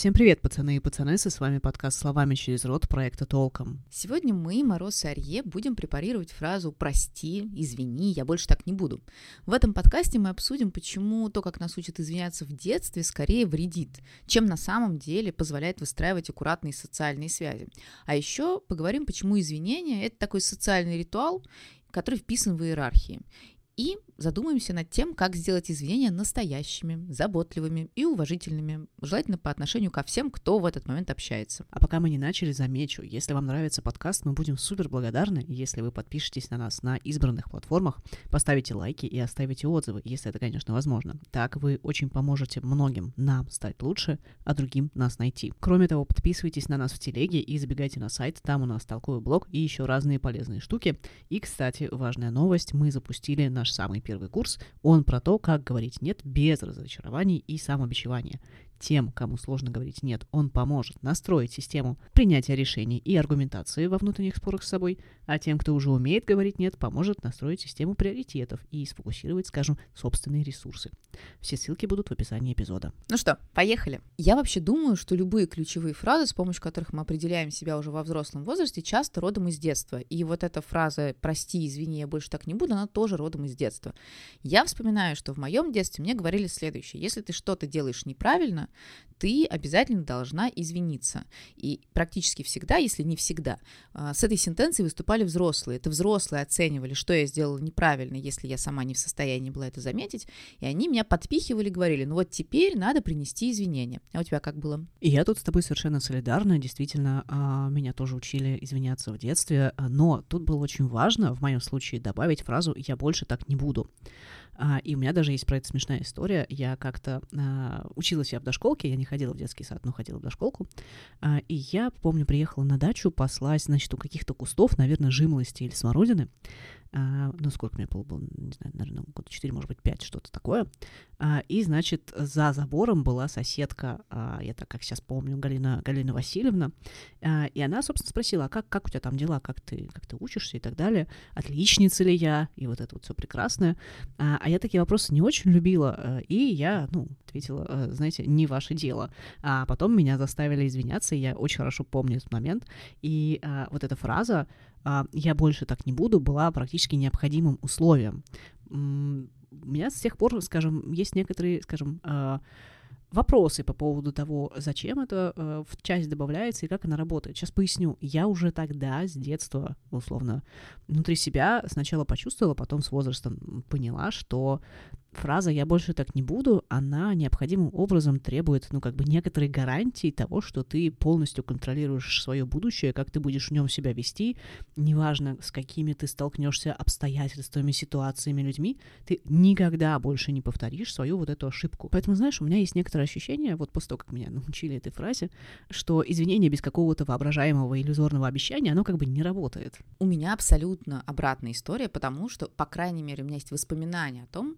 Всем привет, пацаны и пацанессы, с вами подкаст «Словами через рот» проекта «Толком». Сегодня мы, Мороз и Арье, будем препарировать фразу «прости», «извини», «я больше так не буду». В этом подкасте мы обсудим, почему то, как нас учат извиняться в детстве, скорее вредит, чем на самом деле позволяет выстраивать аккуратные социальные связи. А еще поговорим, почему извинения – это такой социальный ритуал, который вписан в иерархии. И задумаемся над тем, как сделать извинения настоящими, заботливыми и уважительными, желательно по отношению ко всем, кто в этот момент общается. А пока мы не начали, замечу, если вам нравится подкаст, мы будем супер благодарны, если вы подпишетесь на нас на избранных платформах, поставите лайки и оставите отзывы, если это, конечно, возможно. Так вы очень поможете многим нам стать лучше, а другим нас найти. Кроме того, подписывайтесь на нас в телеге и забегайте на сайт, там у нас толковый блог и еще разные полезные штуки. И, кстати, важная новость, мы запустили наш самый первый курс, он про то, как говорить «нет» без разочарований и самобичевания тем, кому сложно говорить «нет», он поможет настроить систему принятия решений и аргументации во внутренних спорах с собой, а тем, кто уже умеет говорить «нет», поможет настроить систему приоритетов и сфокусировать, скажем, собственные ресурсы. Все ссылки будут в описании эпизода. Ну что, поехали. Я вообще думаю, что любые ключевые фразы, с помощью которых мы определяем себя уже во взрослом возрасте, часто родом из детства. И вот эта фраза «прости, извини, я больше так не буду», она тоже родом из детства. Я вспоминаю, что в моем детстве мне говорили следующее. Если ты что-то делаешь неправильно, ты обязательно должна извиниться. И практически всегда, если не всегда, а, с этой сентенцией выступали взрослые. Это взрослые оценивали, что я сделала неправильно, если я сама не в состоянии была это заметить. И они меня подпихивали, говорили, ну вот теперь надо принести извинения. А у тебя как было? И я тут с тобой совершенно солидарна. Действительно, а, меня тоже учили извиняться в детстве. Но тут было очень важно, в моем случае, добавить фразу «я больше так не буду». А, и у меня даже есть про это смешная история. Я как-то училась я в дошколке, я не ходила в детский сад, но ходила в дошколку. А, и я, помню, приехала на дачу, послась, значит, у каких-то кустов, наверное, жимолости или смородины. А, ну, сколько мне было, было, не знаю, наверное, года 4, может быть, 5, что-то такое. А, и, значит, за забором была соседка, а, я так как сейчас помню, Галина, Галина Васильевна, а, и она, собственно, спросила, а как, как у тебя там дела, как ты, как ты учишься и так далее, отличница ли я, и вот это вот все прекрасное. А, а я такие вопросы не очень любила, а, и я, ну, ответила, а, знаете, не ваше дело. А потом меня заставили извиняться, и я очень хорошо помню этот момент, и а, вот эта фраза а, «я больше так не буду» была практически необходимым условием. У меня с тех пор, скажем, есть некоторые, скажем, а, вопросы по поводу того, зачем это э, в часть добавляется и как она работает. Сейчас поясню. Я уже тогда, с детства, условно, внутри себя сначала почувствовала, потом с возрастом поняла, что фраза «я больше так не буду», она необходимым образом требует, ну, как бы некоторой гарантии того, что ты полностью контролируешь свое будущее, как ты будешь в нем себя вести, неважно, с какими ты столкнешься обстоятельствами, ситуациями, людьми, ты никогда больше не повторишь свою вот эту ошибку. Поэтому, знаешь, у меня есть некоторое ощущение, вот после того, как меня научили этой фразе, что извинение без какого-то воображаемого иллюзорного обещания, оно как бы не работает. У меня абсолютно обратная история, потому что, по крайней мере, у меня есть воспоминания о том,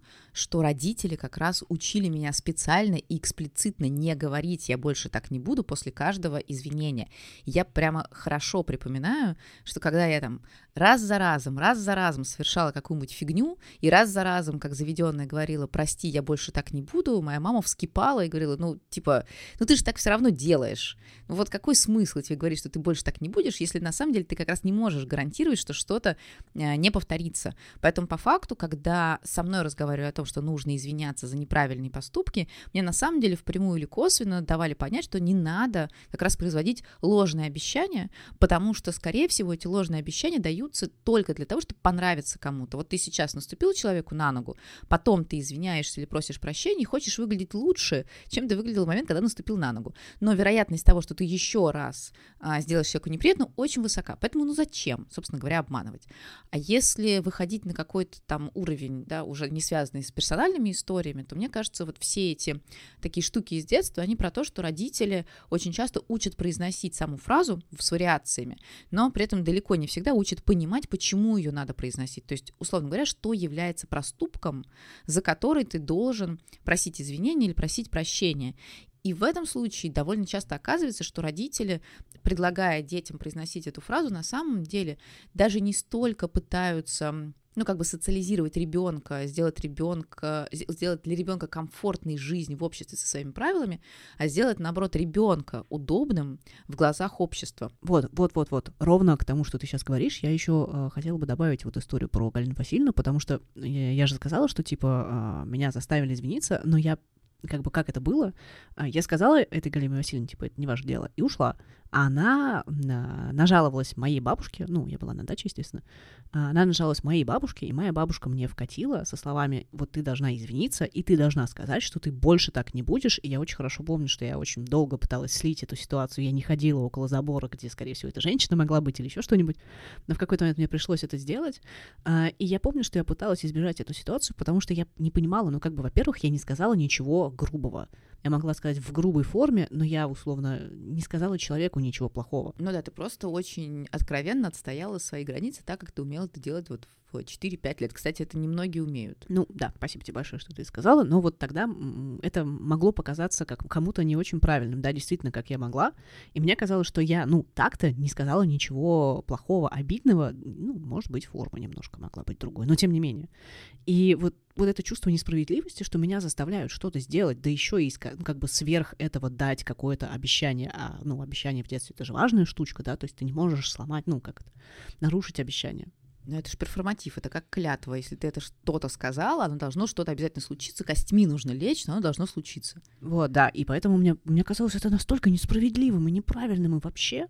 родители как раз учили меня специально и эксплицитно не говорить «я больше так не буду» после каждого извинения. Я прямо хорошо припоминаю, что когда я там раз за разом, раз за разом совершала какую-нибудь фигню, и раз за разом, как заведенная, говорила «прости, я больше так не буду», моя мама вскипала и говорила, ну, типа, ну ты же так все равно делаешь. Ну вот какой смысл тебе говорить, что ты больше так не будешь, если на самом деле ты как раз не можешь гарантировать, что что-то э, не повторится. Поэтому по факту, когда со мной разговаривали о том, что нужно извиняться за неправильные поступки, мне на самом деле впрямую или косвенно давали понять, что не надо как раз производить ложные обещания, потому что, скорее всего, эти ложные обещания даются только для того, чтобы понравиться кому-то. Вот ты сейчас наступил человеку на ногу, потом ты извиняешься или просишь прощения и хочешь выглядеть лучше, чем ты выглядел в момент, когда наступил на ногу. Но вероятность того, что ты еще раз а, сделаешь человеку неприятно, очень высока. Поэтому, ну зачем, собственно говоря, обманывать? А если выходить на какой-то там уровень, да, уже не связанный с персональными историями, то мне кажется, вот все эти такие штуки из детства, они про то, что родители очень часто учат произносить саму фразу с вариациями, но при этом далеко не всегда учат понимать, почему ее надо произносить. То есть, условно говоря, что является проступком, за который ты должен просить извинения или просить прощения. И в этом случае довольно часто оказывается, что родители, предлагая детям произносить эту фразу, на самом деле даже не столько пытаются ну, как бы социализировать ребенка, сделать ребенка, сделать для ребенка комфортной жизнь в обществе со своими правилами, а сделать, наоборот, ребенка удобным в глазах общества. Вот, вот, вот, вот. Ровно к тому, что ты сейчас говоришь, я еще э, хотела бы добавить вот историю про Галину Васильевну, потому что я, я же сказала, что типа э, меня заставили извиниться, но я как бы как это было, а, я сказала этой Галине Васильевне, типа, это не ваше дело, и ушла. А она нажаловалась моей бабушке, ну, я была на даче, естественно, а, она нажаловалась моей бабушке, и моя бабушка мне вкатила со словами, вот ты должна извиниться, и ты должна сказать, что ты больше так не будешь, и я очень хорошо помню, что я очень долго пыталась слить эту ситуацию, я не ходила около забора, где, скорее всего, эта женщина могла быть или еще что-нибудь, но в какой-то момент мне пришлось это сделать, а, и я помню, что я пыталась избежать эту ситуацию, потому что я не понимала, ну, как бы, во-первых, я не сказала ничего грубого, я могла сказать в грубой форме, но я условно не сказала человеку ничего плохого. Ну да, ты просто очень откровенно отстояла свои границы так, как ты умела это делать вот в 4-5 лет. Кстати, это немногие умеют. Ну да, спасибо тебе большое, что ты сказала, но вот тогда это могло показаться как кому-то не очень правильным, да, действительно, как я могла, и мне казалось, что я, ну, так-то не сказала ничего плохого, обидного, ну, может быть, форма немножко могла быть другой, но тем не менее. И вот вот это чувство несправедливости, что меня заставляют что-то сделать, да еще и как бы сверх этого дать какое-то обещание, а, ну, обещание в детстве это же важная штучка, да, то есть ты не можешь сломать, ну, как это, нарушить обещание. Но это же перформатив, это как клятва. Если ты это что-то сказала, оно должно что-то обязательно случиться. Костьми нужно лечь, но оно должно случиться. Вот, да. И поэтому мне, мне казалось это настолько несправедливым и неправильным и вообще.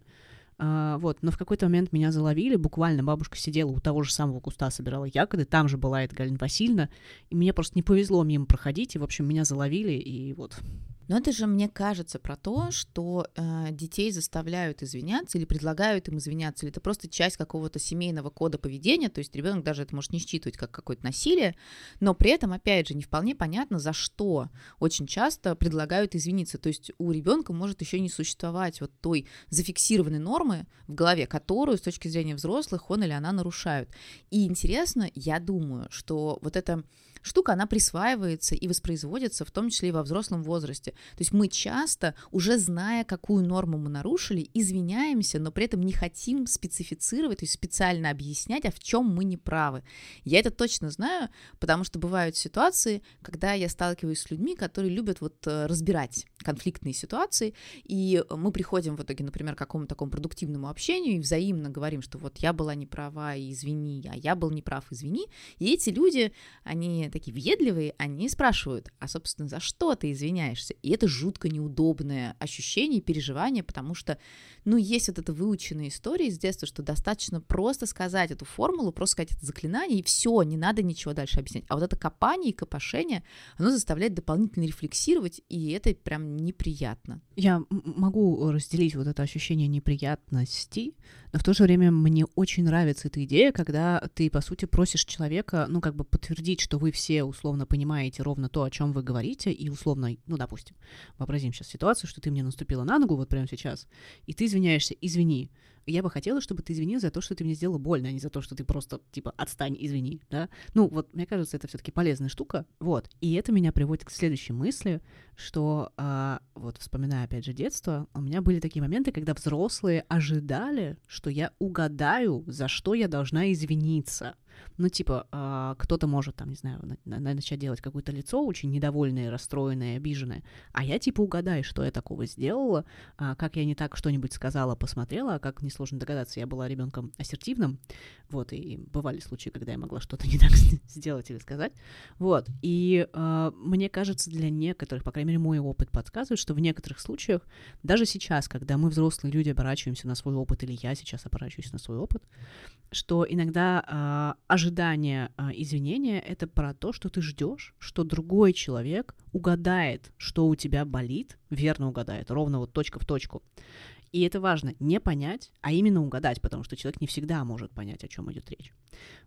А, вот, но в какой-то момент меня заловили, буквально бабушка сидела у того же самого куста, собирала ягоды, там же была эта Галина Васильевна, и мне просто не повезло мимо проходить, и, в общем, меня заловили, и вот но это же, мне кажется, про то, что э, детей заставляют извиняться или предлагают им извиняться, или это просто часть какого-то семейного кода поведения, то есть ребенок даже это может не считывать как какое-то насилие, но при этом, опять же, не вполне понятно, за что очень часто предлагают извиниться. То есть у ребенка может еще не существовать вот той зафиксированной нормы в голове, которую с точки зрения взрослых он или она нарушают. И интересно, я думаю, что вот это штука, она присваивается и воспроизводится, в том числе и во взрослом возрасте. То есть мы часто, уже зная, какую норму мы нарушили, извиняемся, но при этом не хотим специфицировать, то есть специально объяснять, а в чем мы не правы. Я это точно знаю, потому что бывают ситуации, когда я сталкиваюсь с людьми, которые любят вот э, разбирать конфликтные ситуации, и мы приходим в итоге, например, к какому-то такому продуктивному общению и взаимно говорим, что вот я была не права, извини, а я был неправ, извини. И эти люди, они такие въедливые, они спрашивают, а, собственно, за что ты извиняешься? И это жутко неудобное ощущение и переживание, потому что, ну, есть вот эта выученная история из детства, что достаточно просто сказать эту формулу, просто сказать это заклинание, и все, не надо ничего дальше объяснять. А вот это копание и копошение, оно заставляет дополнительно рефлексировать, и это прям неприятно. Я могу разделить вот это ощущение неприятности, но в то же время мне очень нравится эта идея, когда ты, по сути, просишь человека, ну, как бы подтвердить, что вы все условно понимаете ровно то, о чем вы говорите, и условно, ну, допустим, вообразим сейчас ситуацию, что ты мне наступила на ногу вот прямо сейчас, и ты извиняешься, извини, я бы хотела, чтобы ты извинил за то, что ты мне сделала больно, а не за то, что ты просто, типа, отстань, извини, да? Ну, вот, мне кажется, это все таки полезная штука, вот. И это меня приводит к следующей мысли, что, а, вот, вспоминая, опять же, детство, у меня были такие моменты, когда взрослые ожидали, что я угадаю, за что я должна извиниться. Ну, типа, э, кто-то может, там, не знаю, на, на, начать делать какое-то лицо очень недовольное, расстроенное, обиженное, а я, типа, угадаю, что я такого сделала, э, как я не так что-нибудь сказала, посмотрела, а как несложно догадаться, я была ребенком ассертивным, вот, и бывали случаи, когда я могла что-то не так сделать или сказать, вот, и э, мне кажется, для некоторых, по крайней мере, мой опыт подсказывает, что в некоторых случаях, даже сейчас, когда мы, взрослые люди, оборачиваемся на свой опыт, или я сейчас оборачиваюсь на свой опыт, что иногда ожидание э, извинения это про то, что ты ждешь, что другой человек угадает, что у тебя болит, верно угадает, ровно вот точка в точку. И это важно не понять, а именно угадать, потому что человек не всегда может понять, о чем идет речь.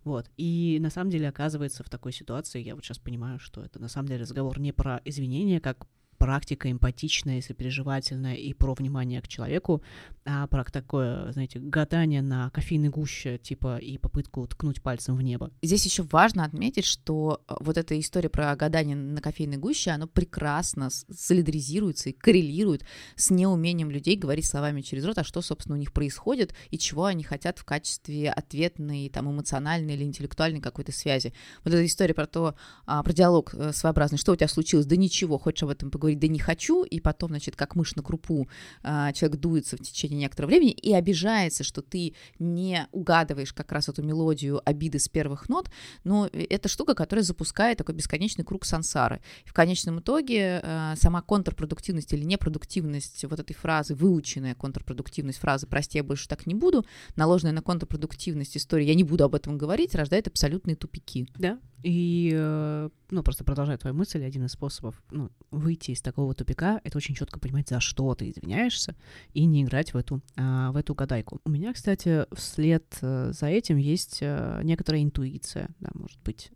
Вот. И на самом деле оказывается в такой ситуации, я вот сейчас понимаю, что это на самом деле разговор не про извинения, как практика эмпатичная, сопереживательная и про внимание к человеку, а про такое, знаете, гадание на кофейной гуще, типа, и попытку ткнуть пальцем в небо. Здесь еще важно отметить, что э, вот эта история про гадание на кофейной гуще, она прекрасно солидаризируется и коррелирует с неумением людей говорить словами через рот, а что, собственно, у них происходит и чего они хотят в качестве ответной, там, эмоциональной или интеллектуальной какой-то связи. Вот эта история про то, а, про диалог э, своеобразный, что у тебя случилось, да ничего, хочешь об этом поговорить, да не хочу, и потом, значит, как мышь на крупу а, человек дуется в течение некоторого времени и обижается, что ты не угадываешь как раз эту мелодию обиды с первых нот, но это штука, которая запускает такой бесконечный круг сансары. В конечном итоге а, сама контрпродуктивность или непродуктивность вот этой фразы, выученная контрпродуктивность фразы «прости, я больше так не буду», наложенная на контрпродуктивность истории «я не буду об этом говорить», рождает абсолютные тупики. Да, и, э, ну, просто продолжая твою мысль, один из способов ну, выйти из такого тупика — это очень четко понимать, за что ты извиняешься, и не играть в эту, а, в эту гадайку. У меня, кстати, вслед э, за этим есть э, некоторая интуиция, да, может быть,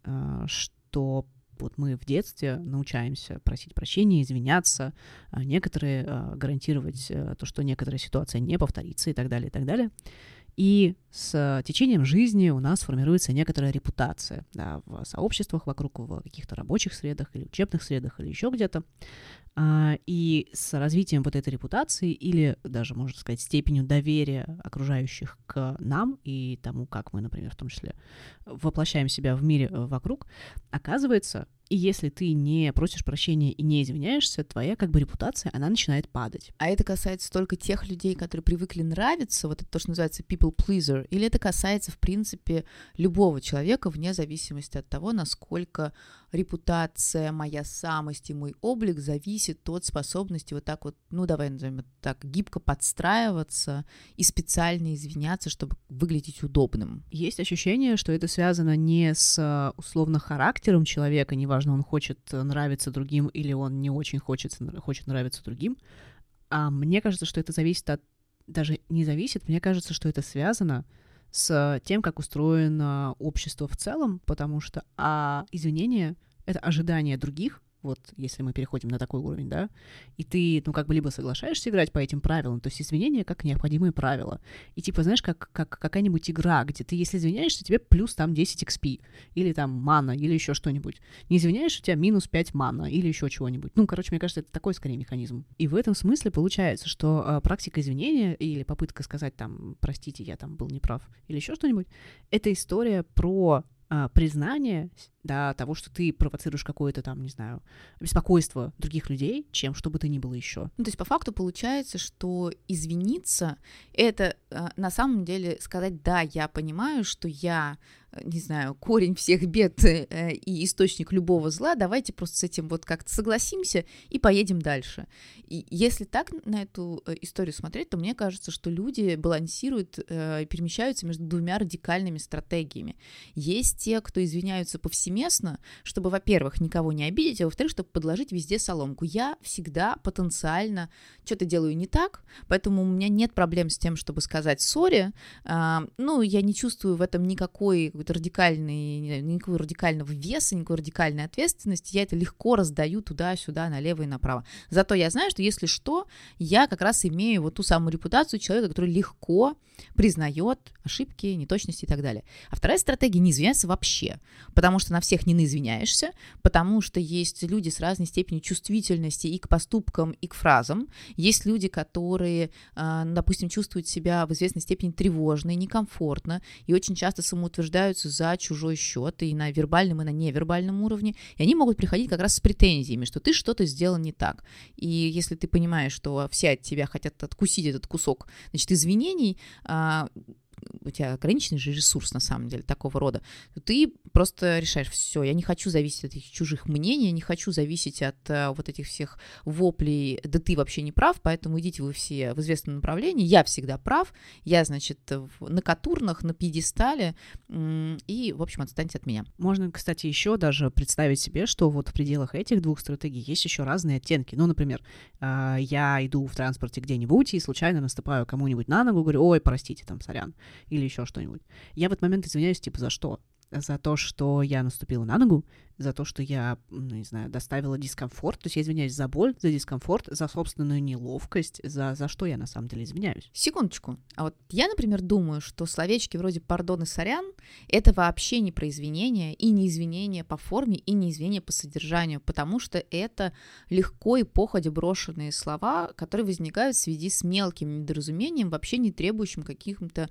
что вот мы в детстве научаемся просить прощения, извиняться, а некоторые гарантировать то, что некоторая ситуация не повторится и так далее, и так далее. И с течением жизни у нас формируется некоторая репутация да, в сообществах вокруг, в каких-то рабочих средах или учебных средах или еще где-то. А, и с развитием вот этой репутации или даже, можно сказать, степенью доверия окружающих к нам и тому, как мы, например, в том числе воплощаем себя в мире вокруг, оказывается, и если ты не просишь прощения и не извиняешься, твоя как бы репутация, она начинает падать. А это касается только тех людей, которые привыкли нравиться, вот это то, что называется people pleaser, или это касается, в принципе, любого человека, вне зависимости от того, насколько репутация, моя самость и мой облик зависит от способности вот так вот, ну давай назовем это так, гибко подстраиваться и специально извиняться, чтобы выглядеть удобным. Есть ощущение, что это связано не с условно характером человека, неважно, он хочет нравиться другим или он не очень хочет, хочет нравиться другим, а мне кажется, что это зависит от даже не зависит, мне кажется, что это связано с тем, как устроено общество в целом, потому что а извинения — это ожидание других, вот если мы переходим на такой уровень, да, и ты, ну, как бы либо соглашаешься играть по этим правилам, то есть извинения как необходимые правила. И типа, знаешь, как, как какая-нибудь игра, где ты, если извиняешься, тебе плюс там 10 XP, или там мана, или еще что-нибудь. Не извиняешь, у тебя минус 5 мана, или еще чего-нибудь. Ну, короче, мне кажется, это такой скорее механизм. И в этом смысле получается, что э, практика извинения или попытка сказать там, простите, я там был неправ, или еще что-нибудь, это история про признание да, того, что ты провоцируешь какое-то там, не знаю, беспокойство других людей, чем что бы то ни было еще. Ну, то есть по факту получается, что извиниться это а, на самом деле сказать, да, я понимаю, что я не знаю, корень всех бед э, и источник любого зла, давайте просто с этим вот как-то согласимся и поедем дальше. И если так на эту э, историю смотреть, то мне кажется, что люди балансируют, э, перемещаются между двумя радикальными стратегиями. Есть те, кто извиняются повсеместно, чтобы, во-первых, никого не обидеть, а во-вторых, чтобы подложить везде соломку. Я всегда потенциально что-то делаю не так, поэтому у меня нет проблем с тем, чтобы сказать сори. Ну, я не чувствую в этом никакой какой-то радикальный, никакого радикального веса, никакой радикальной ответственности, я это легко раздаю туда-сюда, налево и направо. Зато я знаю, что если что, я как раз имею вот ту самую репутацию человека, который легко признает ошибки, неточности и так далее. А вторая стратегия не извиняться вообще, потому что на всех не наизвиняешься, потому что есть люди с разной степенью чувствительности и к поступкам, и к фразам. Есть люди, которые, а, допустим, чувствуют себя в известной степени тревожно и некомфортно, и очень часто самоутверждают общаются за чужой счет и на вербальном, и на невербальном уровне, и они могут приходить как раз с претензиями, что ты что-то сделал не так. И если ты понимаешь, что все от тебя хотят откусить этот кусок, значит, извинений, а, у тебя ограниченный же ресурс, на самом деле, такого рода, то ты просто решаешь, все, я не хочу зависеть от этих чужих мнений, я не хочу зависеть от а, вот этих всех воплей, да ты вообще не прав, поэтому идите вы все в известном направлении, я всегда прав, я, значит, на катурнах, на пьедестале, и, в общем, отстаньте от меня. Можно, кстати, еще даже представить себе, что вот в пределах этих двух стратегий есть еще разные оттенки. Ну, например, а, я иду в транспорте где-нибудь и случайно наступаю кому-нибудь на ногу, говорю, ой, простите, там, сорян или еще что-нибудь. Я в этот момент извиняюсь, типа, за что? За то, что я наступила на ногу, за то, что я, ну, не знаю, доставила дискомфорт. То есть я извиняюсь за боль, за дискомфорт, за собственную неловкость, за, за что я на самом деле извиняюсь. Секундочку. А вот я, например, думаю, что словечки вроде «пардон» и «сорян» — это вообще не про извинения, и не извинения по форме, и не извинения по содержанию, потому что это легко и походя брошенные слова, которые возникают в связи с мелким недоразумением, вообще не требующим каких-то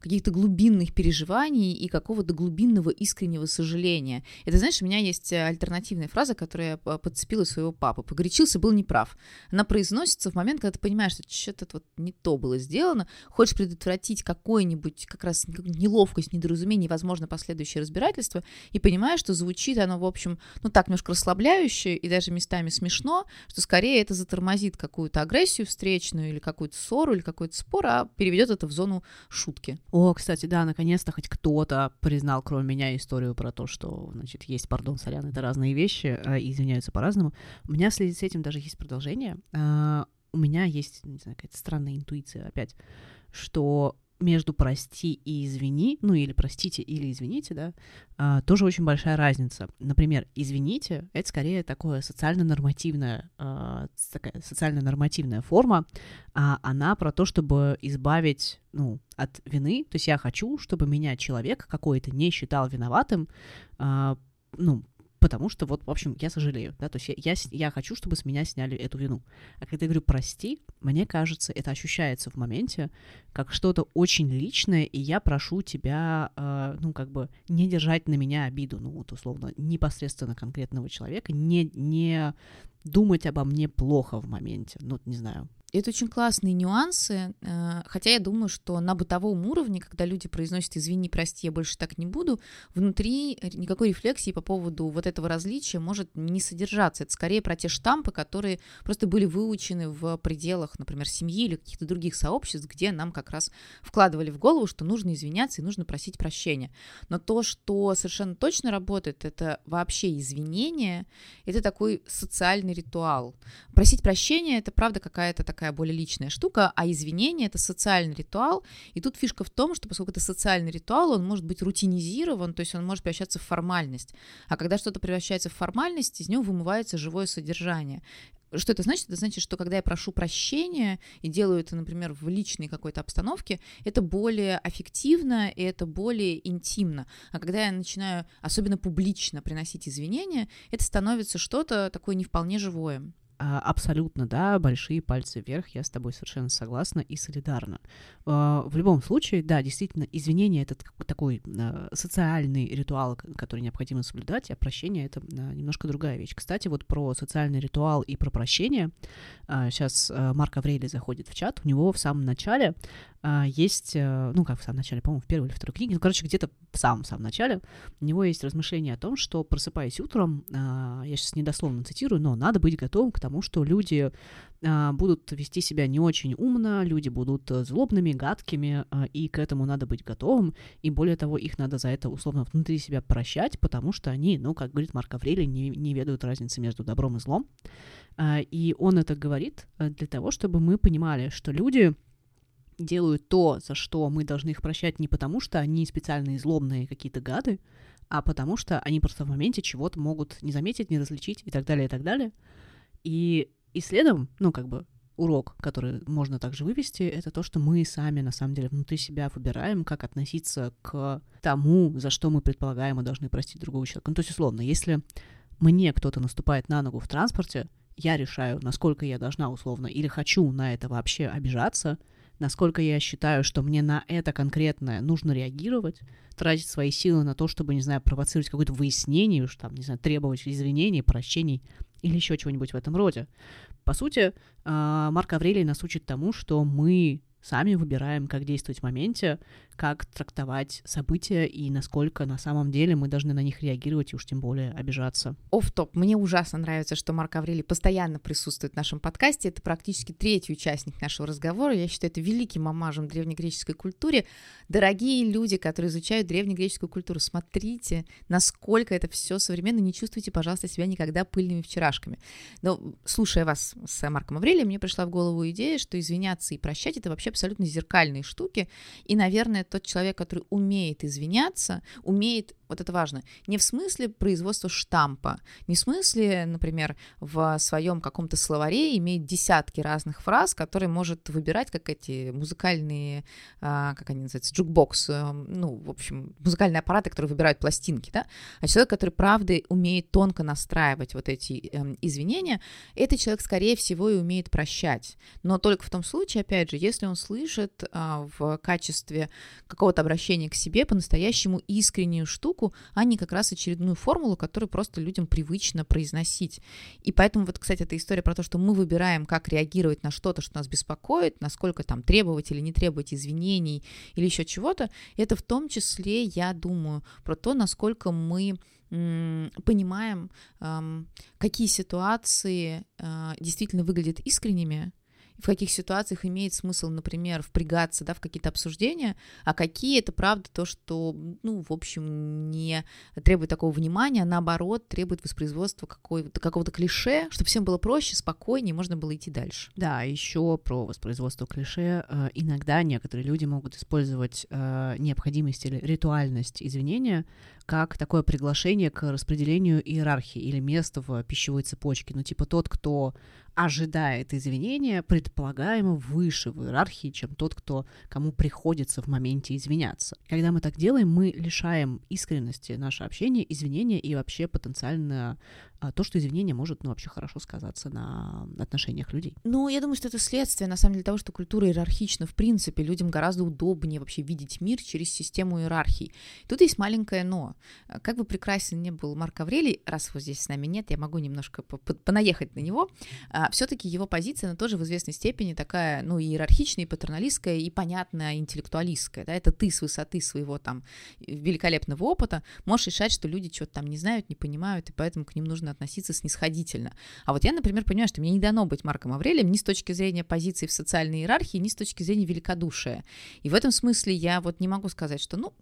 каких-то глубинных переживаний и какого-то глубинного искреннего сожаления. Это, знаешь, меня есть э, альтернативная фраза, которую я подцепила своего папы. «Погорячился, был неправ». Она произносится в момент, когда ты понимаешь, что что-то вот не то было сделано, хочешь предотвратить какое-нибудь как раз неловкость, недоразумение, возможно, последующее разбирательство, и понимаешь, что звучит оно, в общем, ну так немножко расслабляюще и даже местами смешно, что скорее это затормозит какую-то агрессию встречную или какую-то ссору, или какой-то спор, а переведет это в зону шутки. О, кстати, да, наконец-то хоть кто-то признал, кроме меня, историю про то, что, значит, есть, пардон, сорян, это разные вещи, и извиняются по-разному. У меня в связи с этим даже есть продолжение. Э, у меня есть, не знаю, какая-то странная интуиция опять, что между прости и извини, ну или простите или извините, да, а, тоже очень большая разница. Например, извините — это скорее такое социально-нормативная, а, такая социально-нормативная форма, а она про то, чтобы избавить, ну, от вины, то есть я хочу, чтобы меня человек какой-то не считал виноватым, а, ну, потому что вот, в общем, я сожалею, да, то есть я, я, я хочу, чтобы с меня сняли эту вину. А когда я говорю «прости», мне кажется, это ощущается в моменте как что-то очень личное, и я прошу тебя, э, ну, как бы не держать на меня обиду, ну, вот, условно, непосредственно конкретного человека, не, не думать обо мне плохо в моменте, ну, не знаю, это очень классные нюансы, э, хотя я думаю, что на бытовом уровне, когда люди произносят «извини, прости, я больше так не буду», внутри никакой рефлексии по поводу вот этого различия может не содержаться. Это скорее про те штампы, которые просто были выучены в пределах, например, семьи или каких-то других сообществ, где нам как раз вкладывали в голову, что нужно извиняться и нужно просить прощения. Но то, что совершенно точно работает, это вообще извинение, это такой социальный ритуал. Просить прощения — это правда какая-то такая такая более личная штука, а извинение — это социальный ритуал, и тут фишка в том, что поскольку это социальный ритуал, он может быть рутинизирован, то есть он может превращаться в формальность, а когда что-то превращается в формальность, из него вымывается живое содержание. Что это значит? Это значит, что когда я прошу прощения и делаю это, например, в личной какой-то обстановке, это более аффективно и это более интимно. А когда я начинаю особенно публично приносить извинения, это становится что-то такое не вполне живое. А, абсолютно, да, большие пальцы вверх, я с тобой совершенно согласна и солидарна. А, в любом случае, да, действительно, извинение — это такой а, социальный ритуал, который необходимо соблюдать, а прощение — это немножко другая вещь. Кстати, вот про социальный ритуал и про прощение сейчас Марк Аврелий заходит в чат, у него в самом начале есть, э, ну, как в самом начале, по-моему, в первой или второй книге, ну, короче, где-то в самом-самом начале у него есть размышление о том, что, просыпаясь утром, я сейчас недословно цитирую, но надо быть готовым к тому, что люди а, будут вести себя не очень умно, люди будут э, злобными, гадкими, а, и к этому надо быть готовым, и более того, их надо за это условно внутри себя прощать, потому что они, ну, как говорит Марк Аврелий, не, не ведают разницы между добром и злом. А, и он это говорит э, для того, чтобы мы понимали, что люди делают то, за что мы должны их прощать не потому, что они специальные злобные какие-то гады, а потому что они просто в моменте чего-то могут не заметить, не различить и так далее, и так далее. И, и следом, ну, как бы, урок, который можно также вывести, это то, что мы сами, на самом деле, внутри себя выбираем, как относиться к тому, за что мы предполагаем, мы должны простить другого человека. Ну, то есть, условно, если мне кто-то наступает на ногу в транспорте, я решаю, насколько я должна условно или хочу на это вообще обижаться, насколько я считаю, что мне на это конкретное нужно реагировать, тратить свои силы на то, чтобы, не знаю, провоцировать какое-то выяснение, уж там, не знаю, требовать извинений, прощений или еще чего-нибудь в этом роде. По сути, а, Марк Аврелий нас учит тому, что мы сами выбираем, как действовать в моменте, как трактовать события и насколько на самом деле мы должны на них реагировать и уж тем более обижаться. оф топ Мне ужасно нравится, что Марк Аврелий постоянно присутствует в нашем подкасте. Это практически третий участник нашего разговора. Я считаю, это великим мамажем древнегреческой культуре. Дорогие люди, которые изучают древнегреческую культуру, смотрите, насколько это все современно. Не чувствуйте, пожалуйста, себя никогда пыльными вчерашками. Но слушая вас с Марком Аврелием, мне пришла в голову идея, что извиняться и прощать — это вообще абсолютно зеркальные штуки. И, наверное, тот человек, который умеет извиняться, умеет вот это важно, не в смысле производства штампа, не в смысле, например, в своем каком-то словаре иметь десятки разных фраз, которые может выбирать, как эти музыкальные, а, как они называются, jukebox, э, ну, в общем, музыкальные аппараты, которые выбирают пластинки, да, а человек, который, правда, умеет тонко настраивать вот эти э, извинения, этот человек, скорее всего, и умеет прощать. Но только в том случае, опять же, если он слышит э, в качестве какого-то обращения к себе по-настоящему искреннюю штуку, а не как раз очередную формулу, которую просто людям привычно произносить. И поэтому вот, кстати, эта история про то, что мы выбираем, как реагировать на что-то, что нас беспокоит, насколько там требовать или не требовать извинений или еще чего-то, это в том числе, я думаю, про то, насколько мы понимаем, какие ситуации а, действительно выглядят искренними, в каких ситуациях имеет смысл, например, впрягаться да, в какие-то обсуждения, а какие это правда то, что, ну, в общем, не требует такого внимания, а наоборот, требует воспроизводства какого-то клише, чтобы всем было проще, спокойнее, можно было идти дальше. Да, еще про воспроизводство клише. Э, иногда некоторые люди могут использовать э, необходимость или ритуальность извинения как такое приглашение к распределению иерархии или места в пищевой цепочке. Ну, типа тот, кто ожидает извинения, предполагаемо выше в иерархии, чем тот, кто, кому приходится в моменте извиняться. Когда мы так делаем, мы лишаем искренности наше общение, извинения и вообще потенциально а, то, что извинение может, ну, вообще хорошо сказаться на отношениях людей. Ну, я думаю, что это следствие, на самом деле, того, что культура иерархична. В принципе, людям гораздо удобнее вообще видеть мир через систему иерархии. Тут есть маленькое «но». Как бы прекрасен не был Марк Аврелий, раз его здесь с нами нет, я могу немножко понаехать на него, а, все-таки его позиция, она тоже в известной степени такая, ну, иерархичная, и патерналистская, и понятная, интеллектуалистская, да, это ты с высоты своего там великолепного опыта можешь решать, что люди что-то там не знают, не понимают, и поэтому к ним нужно относиться снисходительно. А вот я, например, понимаю, что мне не дано быть Марком Аврелием ни с точки зрения позиции в социальной иерархии, ни с точки зрения великодушия. И в этом смысле я вот не могу сказать, что, ну,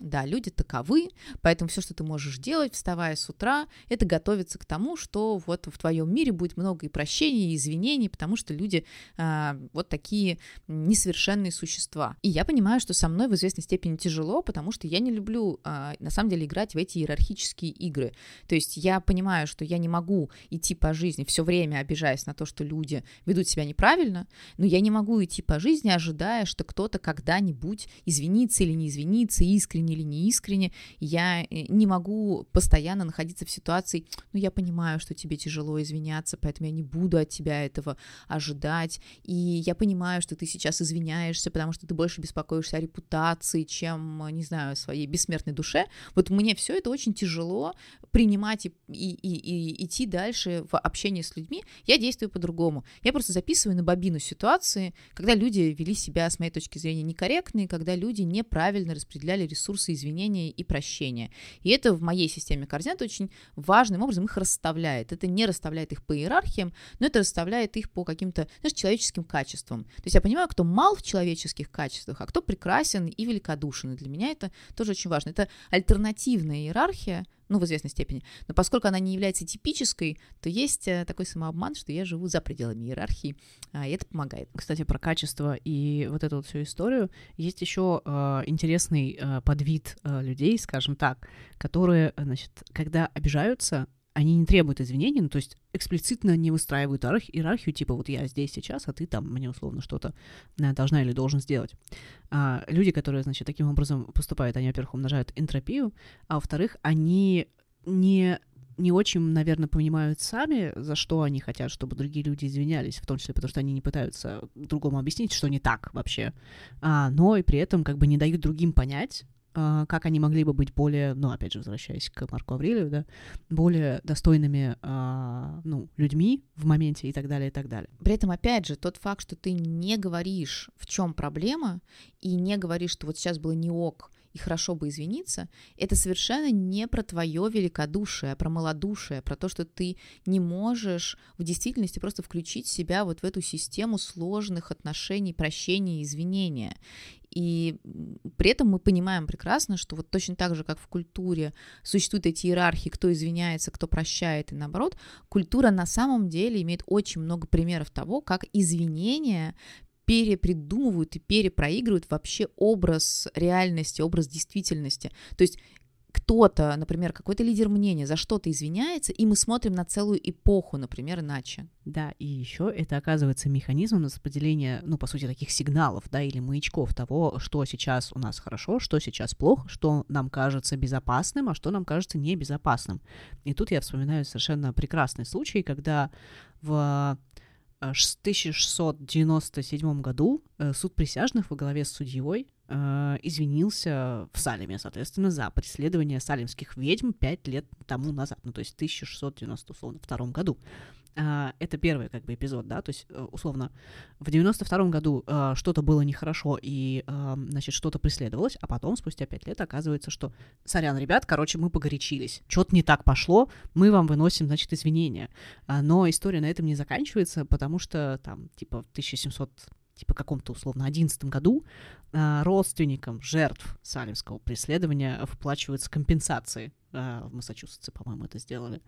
да, люди таковы, поэтому все, что ты можешь делать, вставая с утра, это готовиться к тому, что вот в твоем мире будет много и прощений, и извинений, потому что люди а, вот такие несовершенные существа. И я понимаю, что со мной в известной степени тяжело, потому что я не люблю, а, на самом деле, играть в эти иерархические игры. То есть я понимаю, что я не могу идти по жизни все время обижаясь на то, что люди ведут себя неправильно, но я не могу идти по жизни, ожидая, что кто-то когда-нибудь извинится или не извинится, искренне искренне или не искренне, я э, не могу постоянно находиться в ситуации, ну, я понимаю, что тебе тяжело извиняться, поэтому я не буду от тебя этого ожидать, и я понимаю, что ты сейчас извиняешься, потому что ты больше беспокоишься о репутации, чем, не знаю, о своей бессмертной душе. Вот мне все это очень тяжело принимать и, и, и, и идти дальше в общении с людьми. Я действую по-другому. Я просто записываю на бобину ситуации, когда люди вели себя, с моей точки зрения, некорректно, когда люди неправильно распределяли ресурсы ресурсы извинения и прощения. И это в моей системе координат очень важным образом их расставляет. Это не расставляет их по иерархиям, но это расставляет их по каким-то, знаешь, человеческим качествам. То есть я понимаю, кто мал в человеческих качествах, а кто прекрасен и великодушен. И для меня это тоже очень важно. Это альтернативная иерархия, ну, в известной степени. Но поскольку она не является типической, то есть э, такой самообман, что я живу за пределами иерархии, а, и это помогает. Кстати, про качество и вот эту вот всю историю. Есть еще э, интересный э, подвид людей, скажем так, которые, значит, когда обижаются, они не требуют извинений, ну, то есть эксплицитно не выстраивают иерархию, типа вот я здесь сейчас, а ты там мне условно что-то э, должна или должен сделать. А люди, которые, значит, таким образом поступают, они, во-первых, умножают энтропию, а во-вторых, они не не очень, наверное, понимают сами, за что они хотят, чтобы другие люди извинялись, в том числе потому, что они не пытаются другому объяснить, что не так вообще, а, но и при этом как бы не дают другим понять, как они могли бы быть более, ну, опять же, возвращаясь к Марку Аврелию, да, более достойными, а, ну, людьми в моменте и так далее, и так далее. При этом, опять же, тот факт, что ты не говоришь, в чем проблема, и не говоришь, что вот сейчас было не ок, и хорошо бы извиниться, это совершенно не про твое великодушие, а про малодушие, про то, что ты не можешь в действительности просто включить себя вот в эту систему сложных отношений, прощения извинения. И при этом мы понимаем прекрасно, что вот точно так же, как в культуре существуют эти иерархии, кто извиняется, кто прощает, и наоборот, культура на самом деле имеет очень много примеров того, как извинения перепридумывают и перепроигрывают вообще образ реальности, образ действительности. То есть кто-то, например, какой-то лидер мнения за что-то извиняется, и мы смотрим на целую эпоху, например, иначе. Да, и еще это оказывается механизмом распределения, ну, по сути, таких сигналов, да, или маячков того, что сейчас у нас хорошо, что сейчас плохо, что нам кажется безопасным, а что нам кажется небезопасным. И тут я вспоминаю совершенно прекрасный случай, когда в 1697 году э, суд присяжных во главе с судьей э, извинился в Салеме, соответственно, за преследование салемских ведьм пять лет тому назад, ну, то есть в 1692 году. Uh, это первый как бы эпизод, да, то есть uh, условно в 92 году uh, что-то было нехорошо и, значит, что-то преследовалось, а потом спустя пять лет оказывается, что, сорян, ребят, короче, мы погорячились, что-то не так пошло, мы вам выносим, значит, извинения. Но история на этом не заканчивается, потому что там, типа, в 1700 типа каком-то условно 11 году родственникам жертв салемского преследования выплачиваются компенсации. В Массачусетсе, по-моему, это сделали.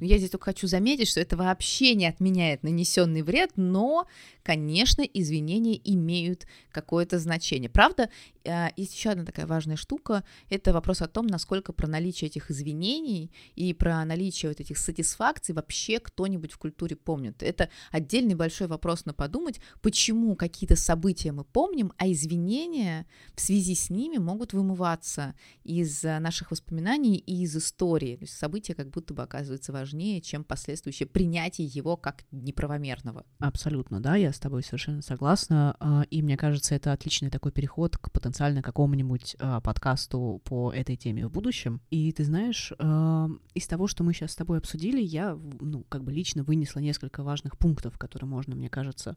Но я здесь только хочу заметить, что это вообще не отменяет нанесенный вред, но, конечно, извинения имеют какое-то значение. Правда, а, есть еще одна такая важная штука, это вопрос о том, насколько про наличие этих извинений и про наличие вот этих сатисфакций вообще кто-нибудь в культуре помнит. Это отдельный большой вопрос на подумать, почему какие-то события мы помним, а извинения в связи с ними могут вымываться из наших воспоминаний и из истории. То есть события как будто бы оказываются важными важнее, чем последующее принятие его как неправомерного. Абсолютно, да, я с тобой совершенно согласна. А, и мне кажется, это отличный такой переход к потенциально какому-нибудь а, подкасту по этой теме в будущем. И ты знаешь, а, из того, что мы сейчас с тобой обсудили, я, ну, как бы лично вынесла несколько важных пунктов, которые можно, мне кажется,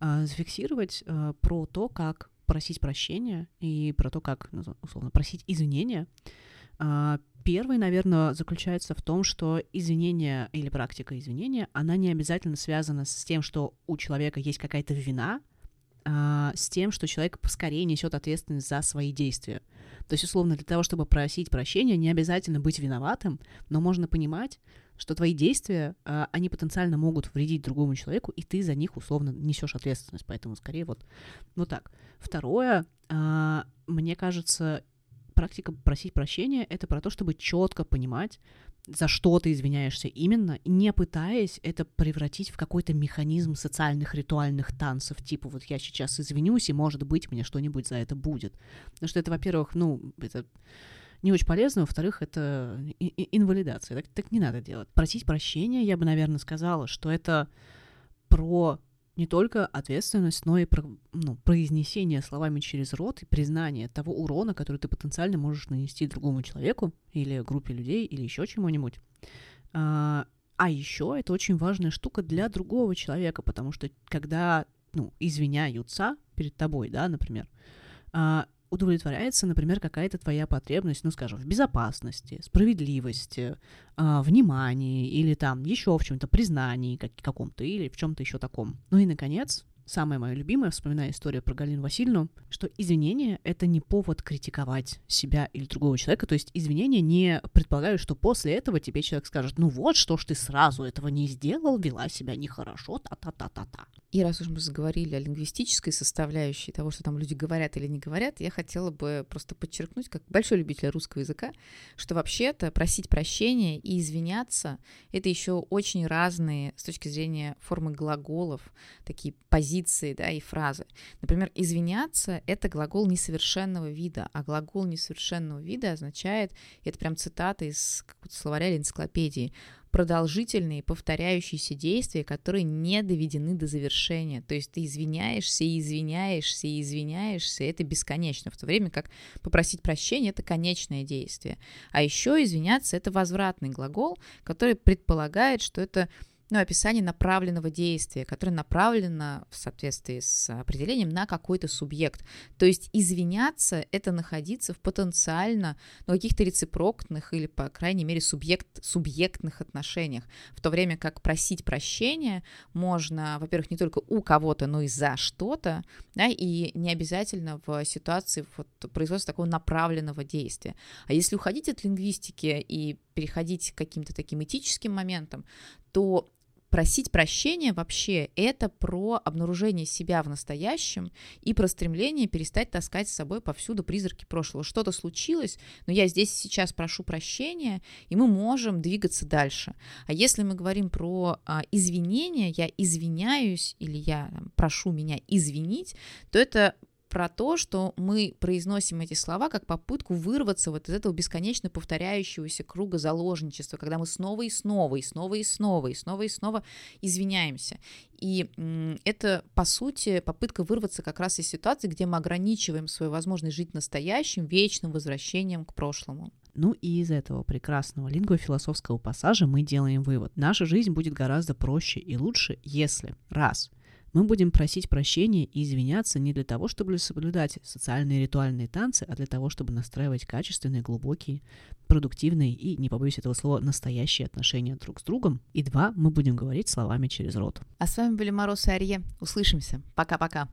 зафиксировать про то, как просить прощения и про то, как, ну, условно, просить извинения. Первый, наверное, заключается в том, что извинение или практика извинения, она не обязательно связана с тем, что у человека есть какая-то вина, а с тем, что человек поскорее несет ответственность за свои действия. То есть, условно, для того, чтобы просить прощения, не обязательно быть виноватым, но можно понимать, что твои действия, а, они потенциально могут вредить другому человеку, и ты за них условно несешь ответственность. Поэтому скорее вот, ну так. Второе, а, мне кажется, практика просить прощения — это про то, чтобы четко понимать, за что ты извиняешься именно, не пытаясь это превратить в какой-то механизм социальных ритуальных танцев, типа вот я сейчас извинюсь, и, может быть, мне что-нибудь за это будет. Потому что это, во-первых, ну, это не очень полезно, во-вторых, это инвалидация. Так, так не надо делать. Просить прощения, я бы, наверное, сказала, что это про не только ответственность, но и про, ну, произнесение словами через рот и признание того урона, который ты потенциально можешь нанести другому человеку или группе людей или еще чему-нибудь. А, а еще это очень важная штука для другого человека, потому что когда ну, извиняются перед тобой, да, например, а, удовлетворяется, например, какая-то твоя потребность, ну, скажем, в безопасности, справедливости, э, внимании или там еще в чем-то признании как- каком-то или в чем-то еще таком. Ну и, наконец, самое мое любимое, вспоминая историю про Галину Васильевну, что извинения — это не повод критиковать себя или другого человека, то есть извинения не предполагают, что после этого тебе человек скажет, ну вот, что ж ты сразу этого не сделал, вела себя нехорошо, та-та-та-та-та. И раз уж мы заговорили о лингвистической составляющей того, что там люди говорят или не говорят, я хотела бы просто подчеркнуть, как большой любитель русского языка, что вообще-то просить прощения и извиняться — это еще очень разные с точки зрения формы глаголов, такие позиции да, и фразы. Например, извиняться — это глагол несовершенного вида, а глагол несовершенного вида означает, это прям цитата из словаря или энциклопедии, продолжительные повторяющиеся действия, которые не доведены до завершения. То есть ты извиняешься и извиняешься и извиняешься, это бесконечно, в то время как попросить прощения — это конечное действие. А еще извиняться — это возвратный глагол, который предполагает, что это ну, описание направленного действия, которое направлено в соответствии с определением на какой-то субъект. То есть извиняться — это находиться в потенциально ну, каких-то рецепроктных или, по крайней мере, субъект, субъектных отношениях, в то время как просить прощения можно, во-первых, не только у кого-то, но и за что-то, да, и не обязательно в ситуации вот, производства такого направленного действия. А если уходить от лингвистики и переходить к каким-то таким этическим моментам, то просить прощения вообще это про обнаружение себя в настоящем и про стремление перестать таскать с собой повсюду призраки прошлого. Что-то случилось, но я здесь сейчас прошу прощения, и мы можем двигаться дальше. А если мы говорим про а, извинения, я извиняюсь или я там, прошу меня извинить, то это про то, что мы произносим эти слова как попытку вырваться вот из этого бесконечно повторяющегося круга заложничества, когда мы снова и снова, и снова и снова, и снова и снова извиняемся. И это, по сути, попытка вырваться как раз из ситуации, где мы ограничиваем свою возможность жить настоящим, вечным возвращением к прошлому. Ну и из этого прекрасного лингвофилософского пассажа мы делаем вывод. Наша жизнь будет гораздо проще и лучше, если, раз, мы будем просить прощения и извиняться не для того, чтобы соблюдать социальные ритуальные танцы, а для того, чтобы настраивать качественные, глубокие, продуктивные и, не побоюсь этого слова, настоящие отношения друг с другом. И два, мы будем говорить словами через рот. А с вами были Мороз и Арье. Услышимся. Пока-пока.